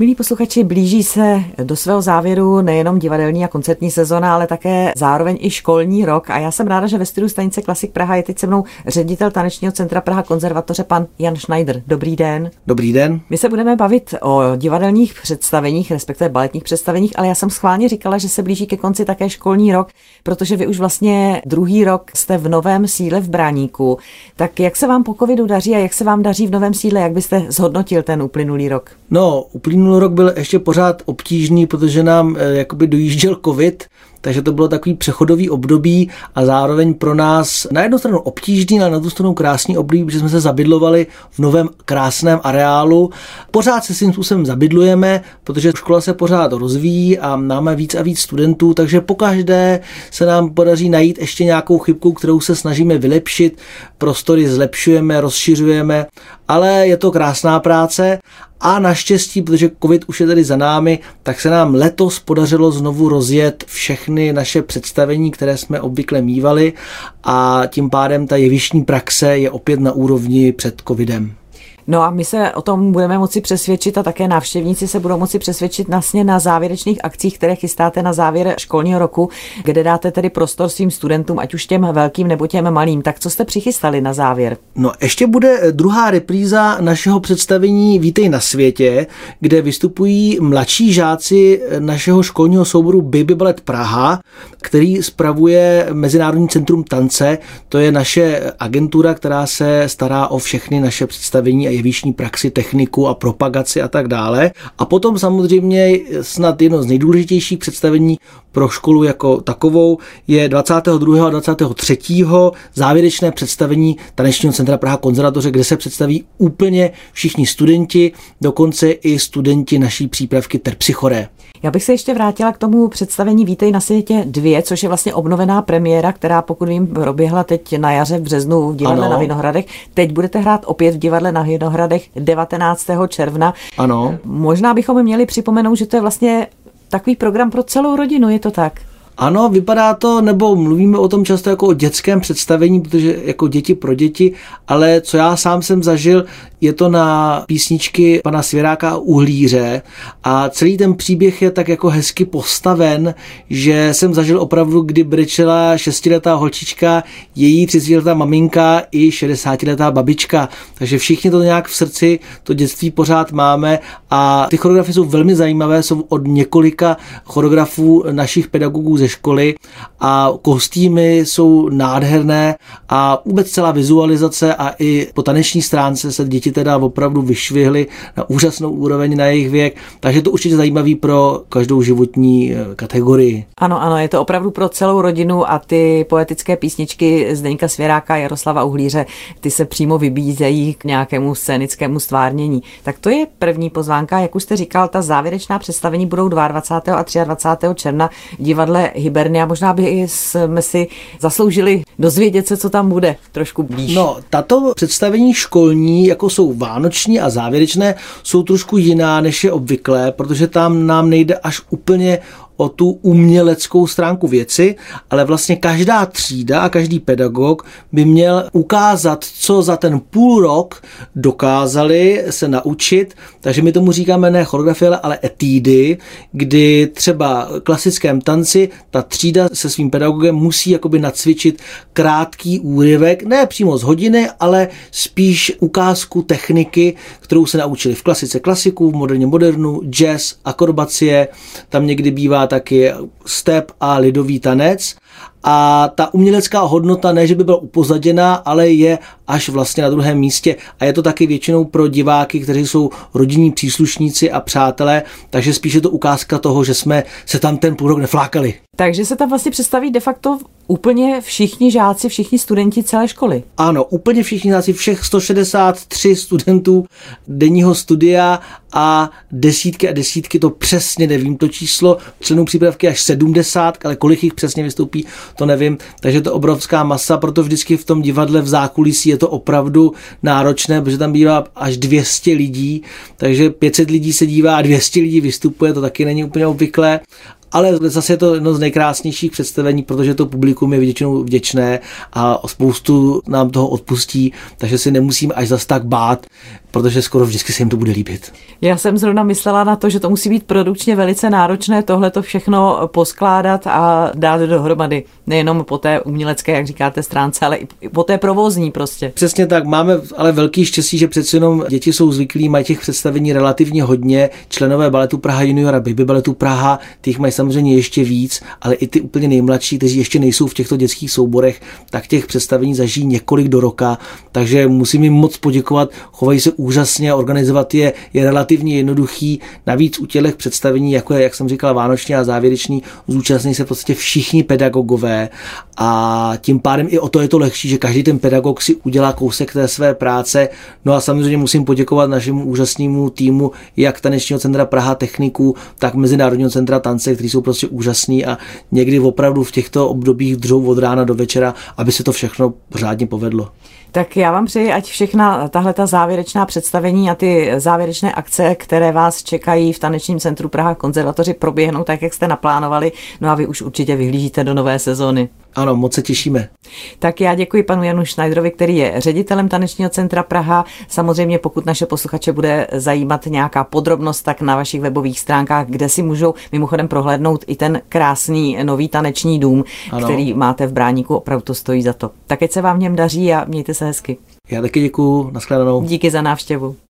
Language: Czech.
Milí posluchači, blíží se do svého závěru nejenom divadelní a koncertní sezona, ale také zároveň i školní rok. A já jsem ráda, že ve studiu stanice Klasik Praha je teď se mnou ředitel Tanečního centra Praha konzervatoře pan Jan Schneider. Dobrý den. Dobrý den. My se budeme bavit o divadelních představeních, respektive baletních představeních, ale já jsem schválně říkala, že se blíží ke konci také školní rok, protože vy už vlastně druhý rok jste v novém síle v Bráníku. Tak jak se vám po covidu daří a jak se vám daří v novém síle? Jak byste zhodnotil ten uplynulý rok? No, uplynulý minulý rok byl ještě pořád obtížný, protože nám eh, jakoby dojížděl covid, takže to bylo takový přechodový období a zároveň pro nás na jednu stranu obtížný, ale na druhou stranu krásný období, protože jsme se zabydlovali v novém krásném areálu. Pořád se s tím způsobem zabydlujeme, protože škola se pořád rozvíjí a máme víc a víc studentů, takže pokaždé se nám podaří najít ještě nějakou chybku, kterou se snažíme vylepšit, prostory zlepšujeme, rozšiřujeme, ale je to krásná práce a naštěstí, protože covid už je tady za námi, tak se nám letos podařilo znovu rozjet všechny naše představení, které jsme obvykle mývali a tím pádem ta jevištní praxe je opět na úrovni před covidem. No a my se o tom budeme moci přesvědčit a také návštěvníci se budou moci přesvědčit vlastně na závěrečných akcích, které chystáte na závěr školního roku, kde dáte tedy prostor svým studentům, ať už těm velkým nebo těm malým. Tak co jste přichystali na závěr? No ještě bude druhá repríza našeho představení Vítej na světě, kde vystupují mladší žáci našeho školního souboru Baby Ballet Praha, který spravuje Mezinárodní centrum tance. To je naše agentura, která se stará o všechny naše představení a jevišní praxi, techniku a propagaci a tak dále. A potom samozřejmě snad jedno z nejdůležitějších představení pro školu jako takovou je 22. a 23. závěrečné představení Tanečního centra Praha konzervatoře, kde se představí úplně všichni studenti, dokonce i studenti naší přípravky Terpsichore. Já bych se ještě vrátila k tomu představení Vítej na světě 2, což je vlastně obnovená premiéra, která pokud vím proběhla teď na jaře v březnu v divadle ano. na Vinohradech. Teď budete hrát opět v divadle na Vinohradech 19. června. Ano. Možná bychom měli připomenout, že to je vlastně takový program pro celou rodinu, je to tak? Ano, vypadá to, nebo mluvíme o tom často jako o dětském představení, protože jako děti pro děti, ale co já sám jsem zažil, je to na písničky pana Svěráka Uhlíře a celý ten příběh je tak jako hezky postaven, že jsem zažil opravdu, kdy brečela šestiletá holčička, její 30letá maminka i 60letá babička. Takže všichni to nějak v srdci, to dětství pořád máme a ty choreografie jsou velmi zajímavé, jsou od několika choreografů našich pedagogů ze školy a kostýmy jsou nádherné a vůbec celá vizualizace a i po taneční stránce se děti teda opravdu vyšvihly na úžasnou úroveň na jejich věk, takže to určitě zajímavý pro každou životní eh, kategorii. Ano, ano, je to opravdu pro celou rodinu a ty poetické písničky Zdeňka Svěráka, Jaroslava Uhlíře, ty se přímo vybízejí k nějakému scénickému stvárnění. Tak to je první pozvánka, jak už jste říkal, ta závěrečná představení budou 22. a 23. června divadle Hibernia. Možná by jsme si zasloužili dozvědět se, co tam bude trošku blíž. No, tato představení školní, jako jsou vánoční a závěrečné, jsou trošku jiná, než je obvyklé, protože tam nám nejde až úplně o tu uměleckou stránku věci, ale vlastně každá třída a každý pedagog by měl ukázat, co za ten půl rok dokázali se naučit. Takže my tomu říkáme ne choreografie, ale etídy, kdy třeba klasickém tanci ta třída se svým pedagogem musí jakoby nacvičit krátký úryvek, ne přímo z hodiny, ale spíš ukázku techniky, kterou se naučili v klasice klasiku, v moderně modernu, jazz, akrobacie, tam někdy bývá taky step a lidový tanec a ta umělecká hodnota ne, že by byla upozaděná, ale je až vlastně na druhém místě a je to taky většinou pro diváky, kteří jsou rodinní příslušníci a přátelé, takže spíše to ukázka toho, že jsme se tam ten půl rok neflákali. Takže se tam vlastně představí de facto úplně všichni žáci, všichni studenti celé školy. Ano, úplně všichni žáci, všech 163 studentů denního studia a desítky a desítky, to přesně nevím, to číslo členů přípravky až 70, ale kolik jich přesně vystoupí, to nevím. Takže to obrovská masa, proto vždycky v tom divadle v zákulisí je to opravdu náročné, protože tam bývá až 200 lidí, takže 500 lidí se dívá a 200 lidí vystupuje, to taky není úplně obvyklé ale zase je to jedno z nejkrásnějších představení, protože to publikum je většinou vděčné a spoustu nám toho odpustí, takže si nemusím až zas tak bát, protože skoro vždycky se jim to bude líbit. Já jsem zrovna myslela na to, že to musí být produkčně velice náročné tohle to všechno poskládat a dát dohromady. Nejenom po té umělecké, jak říkáte, stránce, ale i po té provozní prostě. Přesně tak, máme ale velký štěstí, že přece jenom děti jsou zvyklí, mají těch představení relativně hodně. Členové baletu Praha Junior a Baby baletu Praha, těch mají samozřejmě ještě víc, ale i ty úplně nejmladší, kteří ještě nejsou v těchto dětských souborech, tak těch představení zažijí několik do roka, takže musím jim moc poděkovat, chovají se úžasně, organizovat je je relativně jednoduchý. Navíc u těch představení, jako je, jak jsem říkal, vánoční a závěrečný, zúčastní se podstatě všichni pedagogové a tím pádem i o to je to lehčí, že každý ten pedagog si udělá kousek té své práce. No a samozřejmě musím poděkovat našemu úžasnému týmu, jak Tanečního centra Praha techniků, tak Mezinárodního centra tance, jsou prostě úžasní a někdy opravdu v těchto obdobích držou od rána do večera, aby se to všechno pořádně povedlo. Tak já vám přeji, ať všechna tahle ta závěrečná představení a ty závěrečné akce, které vás čekají v Tanečním centru Praha konzervatoři, proběhnou tak, jak jste naplánovali. No a vy už určitě vyhlížíte do nové sezóny. Ano, moc se těšíme. Tak já děkuji panu Janu Schneiderovi, který je ředitelem Tanečního centra Praha. Samozřejmě, pokud naše posluchače bude zajímat nějaká podrobnost, tak na vašich webových stránkách, kde si můžou mimochodem prohlédnout i ten krásný nový taneční dům, ano. který máte v Bráníku, opravdu to stojí za to. Tak ať se vám v něm daří a mějte se hezky. Já taky děkuji, nashledanou. Díky za návštěvu.